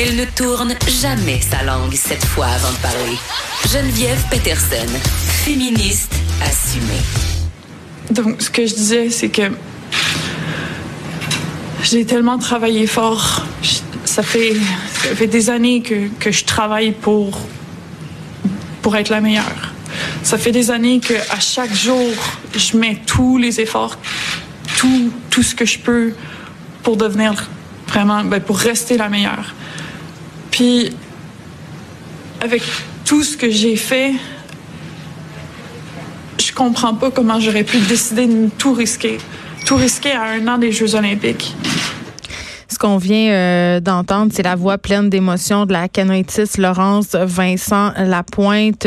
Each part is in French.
Elle ne tourne jamais sa langue cette fois avant de parler. Geneviève Peterson, féministe assumée. Donc, ce que je disais, c'est que j'ai tellement travaillé fort. Ça fait, des années que, que je travaille pour, pour être la meilleure. Ça fait des années que à chaque jour, je mets tous les efforts, tout, tout ce que je peux pour devenir vraiment, ben, pour rester la meilleure. Puis, avec tout ce que j'ai fait, je comprends pas comment j'aurais pu décider de tout risquer. Tout risquer à un an des Jeux Olympiques. Ce qu'on vient euh, d'entendre, c'est la voix pleine d'émotion de la canoïtiste Laurence Vincent Lapointe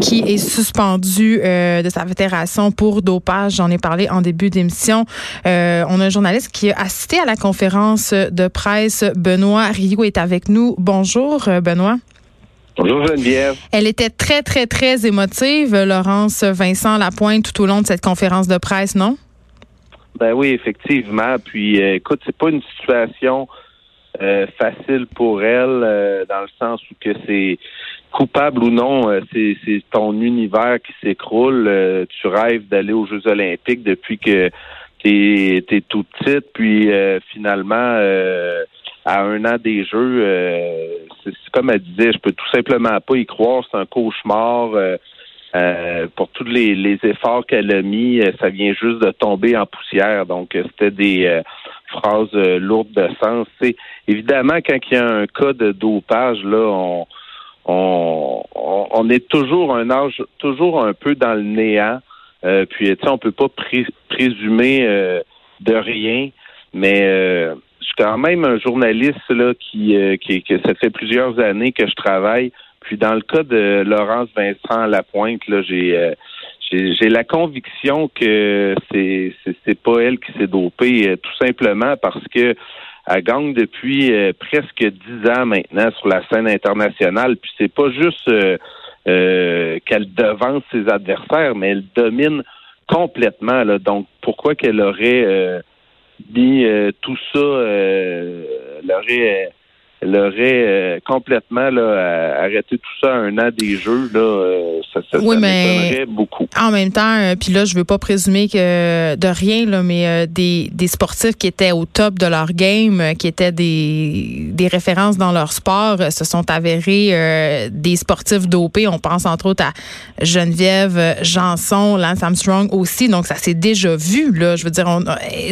qui est suspendue euh, de sa fédération pour dopage. J'en ai parlé en début d'émission. Euh, on a un journaliste qui a assisté à la conférence de presse. Benoît Rio est avec nous. Bonjour, Benoît. Bonjour Geneviève. Elle était très, très, très émotive, Laurence Vincent Lapointe, tout au long de cette conférence de presse, non? Ben oui, effectivement. Puis euh, écoute, c'est pas une situation euh, facile pour elle, euh, dans le sens où que c'est coupable ou non, c'est, c'est ton univers qui s'écroule. tu rêves d'aller aux Jeux Olympiques depuis que t'es, t'es tout petite, puis finalement à un an des Jeux, c'est comme elle disait, je peux tout simplement pas y croire, c'est un cauchemar. Euh, pour tous les, efforts qu'elle a mis, euh, ça vient juste de tomber en poussière. Donc, euh, c'était des phrases lourdes de sens. C'est évidemment quand il y a un cas de dopage, là, on, on, on est toujours un âge, toujours un peu dans le néant. puis, tu sais, on peut pas présumer de rien, mais je suis quand même un journaliste là qui, qui, que ça fait plusieurs années que je travaille puis dans le cas de Laurence Vincent Lapointe, là, j'ai euh, j'ai la conviction que c'est c'est pas elle qui s'est dopée, euh, tout simplement parce que elle gagne depuis euh, presque dix ans maintenant sur la scène internationale. Puis c'est pas juste qu'elle devance ses adversaires, mais elle domine complètement. Là. Donc pourquoi qu'elle aurait mis tout ça, elle aurait elle aurait euh, complètement là, arrêté tout ça à un an des jeux, là, euh, ça, ça, oui, mais beaucoup. En même temps, euh, puis là, je veux pas présumer que de rien, là, mais des, des sportifs qui étaient au top de leur game, qui étaient des, des références dans leur sport, se sont avérés des sportifs dopés. On pense entre autres à Geneviève Janson, Lance Armstrong aussi. Donc, ça s'est déjà vu. Là. Je veux dire,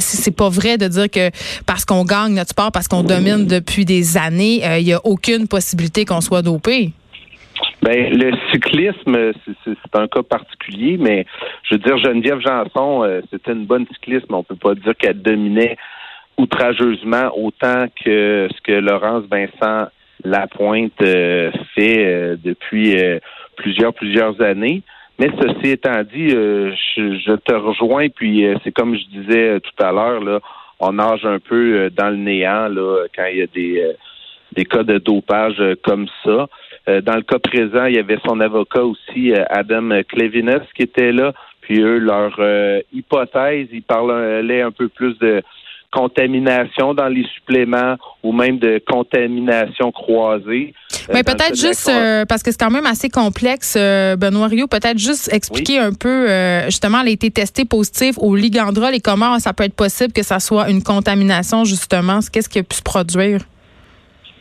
c'est pas vrai de dire que parce qu'on gagne notre sport, parce qu'on domine depuis des années, euh, il n'y a aucune possibilité qu'on soit dopé? Ben, le cyclisme, c'est un cas particulier, mais je veux dire, Geneviève Janson, euh, c'était une bonne cycliste, mais on peut pas dire qu'elle dominait outrageusement autant que ce que Laurence Vincent Lapointe euh, fait depuis plusieurs, plusieurs années. Mais ceci étant dit, je, te rejoins, puis c'est comme je disais tout à l'heure, on nage un peu dans le néant quand il y a des des cas de dopage euh, comme ça. Euh, dans le cas présent, il y avait son avocat aussi, euh, Adam Clevinus, qui était là. Puis eux, leur hypothèse, ils parlaient un peu plus de contamination dans les suppléments ou même de contamination croisée. Mais peut-être juste, parce que c'est quand même assez complexe, Benoît Rio, peut-être juste expliquer un peu, justement, elle a été testée positive au ligandrol et comment ça peut être possible que ça soit une contamination, justement. Qu'est-ce qui a pu se produire?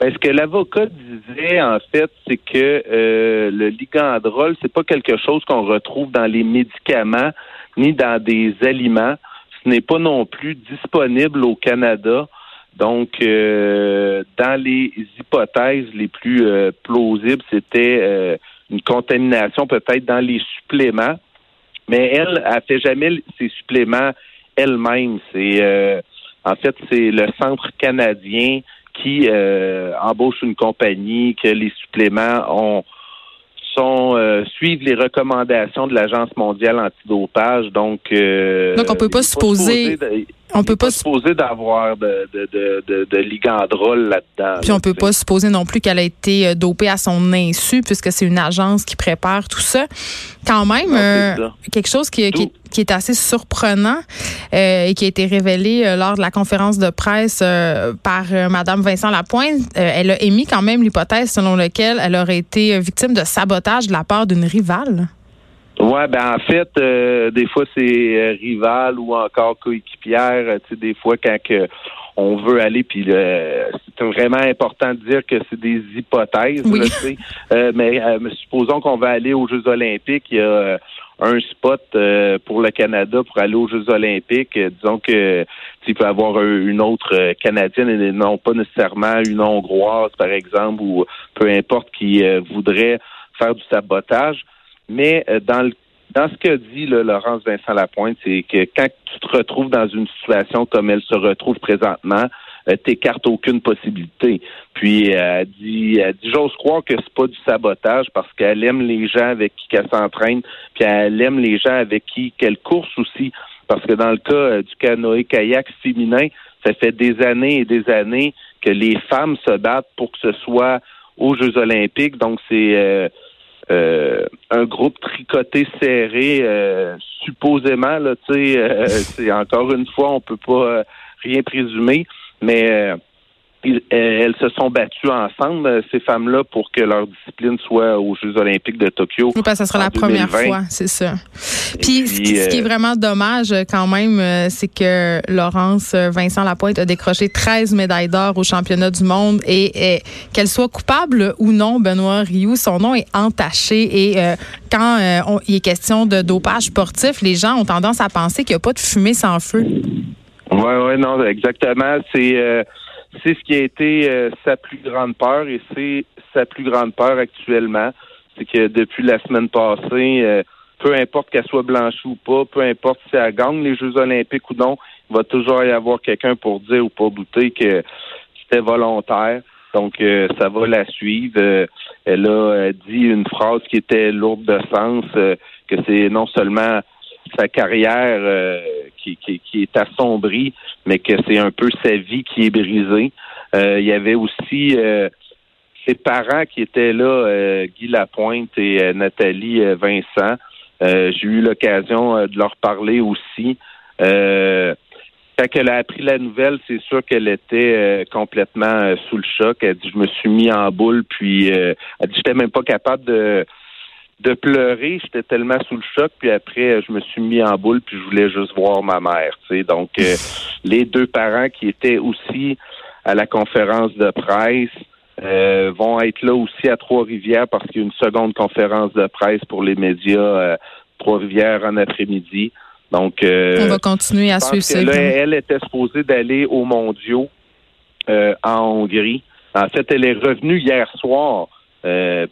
Ben, ce que l'avocat disait, en fait, c'est que euh, le ligandrol, c'est pas quelque chose qu'on retrouve dans les médicaments ni dans des aliments. Ce n'est pas non plus disponible au Canada. Donc, euh, dans les hypothèses les plus euh, plausibles, c'était une contamination peut-être dans les suppléments. Mais elle, elle fait jamais ses suppléments elle-même. C'est en fait c'est le centre canadien qui embauche une compagnie que les suppléments ont sont euh, suivent les recommandations de l'Agence mondiale antidopage. Donc, euh, donc on peut pas supposer. On peut pas supposer d'avoir de, de, de, de, ligandrol là-dedans. Puis on peut pas supposer non plus qu'elle a été euh, dopée à son insu, puisque c'est une agence qui prépare tout ça. Quand même, euh, quelque chose qui, est assez surprenant euh, et qui a été révélé lors de la conférence de presse par Madame Vincent Lapointe. elle a émis quand même l'hypothèse selon laquelle elle aurait été victime de sabotage de la part d'une rivale. Ouais, ben en fait, euh, des fois c'est euh, rival ou encore coéquipière. Euh, tu sais, des fois quand que on veut aller, puis c'est vraiment important de dire que c'est des hypothèses. Oui. mais supposons qu'on va aller aux Jeux Olympiques, il y a un spot pour le Canada pour aller aux Jeux Olympiques. disons que tu peux avoir une autre canadienne et non pas nécessairement une hongroise, par exemple, ou peu importe qui voudrait faire du sabotage. Mais euh, dans le dans ce que dit Laurence Vincent Lapointe, c'est que quand tu te retrouves dans une situation comme elle se retrouve présentement, euh, t'écartes aucune possibilité. Puis euh, elle dit, elle dit j'ose croire que c'est pas du sabotage parce qu'elle aime les gens avec qui elle s'entraîne, puis elle aime les gens avec qui qu'elle course aussi. Parce que dans le cas euh, du canoë kayak féminin, ça fait des années et des années que les femmes se battent pour que ce soit aux Jeux Olympiques. Donc c'est euh, un groupe tricoté serré, euh, supposément, là, tu sais, euh, c'est encore une fois, on peut pas rien présumer, mais elles se sont battues ensemble, ces femmes-là, pour que leur discipline soit aux Jeux olympiques de Tokyo. Oui, parce que ce sera la première fois, c'est ça. Puis, ce, qui, est vraiment dommage quand même, c'est que Laurence Vincent Lapointe a décroché 13 médailles d'or au championnat du monde et, qu'elle soit coupable ou non, Benoît Rioux, son nom est entaché et euh, quand euh, il est question de dopage sportif, les gens ont tendance à penser qu'il n'y a pas de fumée sans feu. Oui, oui, non, exactement. C'est... Euh, c'est ce qui a été euh, sa plus grande peur et c'est sa plus grande peur actuellement. C'est que depuis la semaine passée, euh, peu importe qu'elle soit blanchie ou pas, peu importe si elle gagne les Jeux olympiques ou non, il va toujours y avoir quelqu'un pour dire ou pour douter que c'était volontaire. Donc, euh, ça va la suivre. elle a dit une phrase qui était lourde de sens, que c'est non seulement sa carrière euh, qui, qui, est assombrie, mais que c'est un peu sa vie qui est brisée. Euh, il y avait aussi euh, ses parents qui étaient là, Guy Lapointe et Nathalie Vincent. J'ai eu l'occasion de leur parler aussi. quand elle a appris la nouvelle, c'est sûr qu'elle était complètement sous le choc. Elle dit je me suis mis en boule, puis elle dit j'étais même pas capable de de pleurer. J'étais tellement sous le choc, puis après, je me suis mis en boule, puis je voulais juste voir ma mère. Tu sais. Donc, euh, les deux parents qui étaient aussi à la conférence de presse euh, vont être là aussi à Trois-Rivières parce qu'il y a une seconde conférence de presse pour les médias euh, Trois-Rivières en après-midi. Donc, on va continuer à suivre ça. Elle était supposée d'aller aux Mondiaux en Hongrie. En fait, elle est revenue hier soir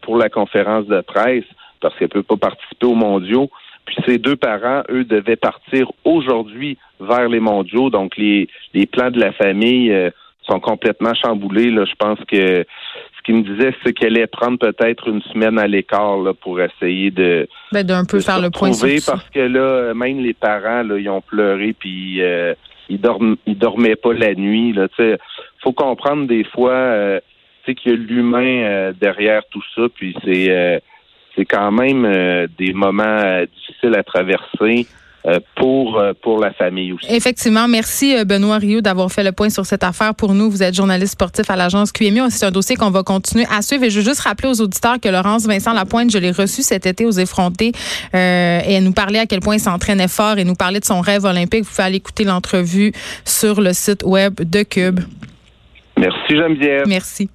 pour la conférence de presse parce qu'elle peut pas participer aux mondiaux. Puis ses deux parents, eux, devaient partir aujourd'hui vers les mondiaux. Donc les, les plans de la famille euh, sont complètement chamboulés. Là. Je pense que ce qu'il me disait, c'est qu'elle allait prendre peut-être une semaine à l'écart là, pour essayer de ben, d'un peu faire le point parce que là, même les parents, là, ils ont pleuré puis euh, ils dorment ils dormaient pas la nuit. Là. sais, faut comprendre des fois euh, qu'il y a l'humain euh, derrière tout ça, puis c'est c'est quand même euh, des moments euh, difficiles à traverser. Euh, pour pour la famille aussi. Effectivement, merci Benoît Rio d'avoir fait le point sur cette affaire pour nous. Vous êtes journaliste sportif à l'agence QMI. C'est un dossier qu'on va continuer à suivre. Et je veux juste rappeler aux auditeurs que Laurence Vincent Lapointe, je l'ai reçue cet été aux effrontés et elle nous parlait à quel point il s'entraînait fort et nous parlait de son rêve olympique. Vous pouvez aller écouter l'entrevue sur le site web de Cube. Merci Geneviève. Merci.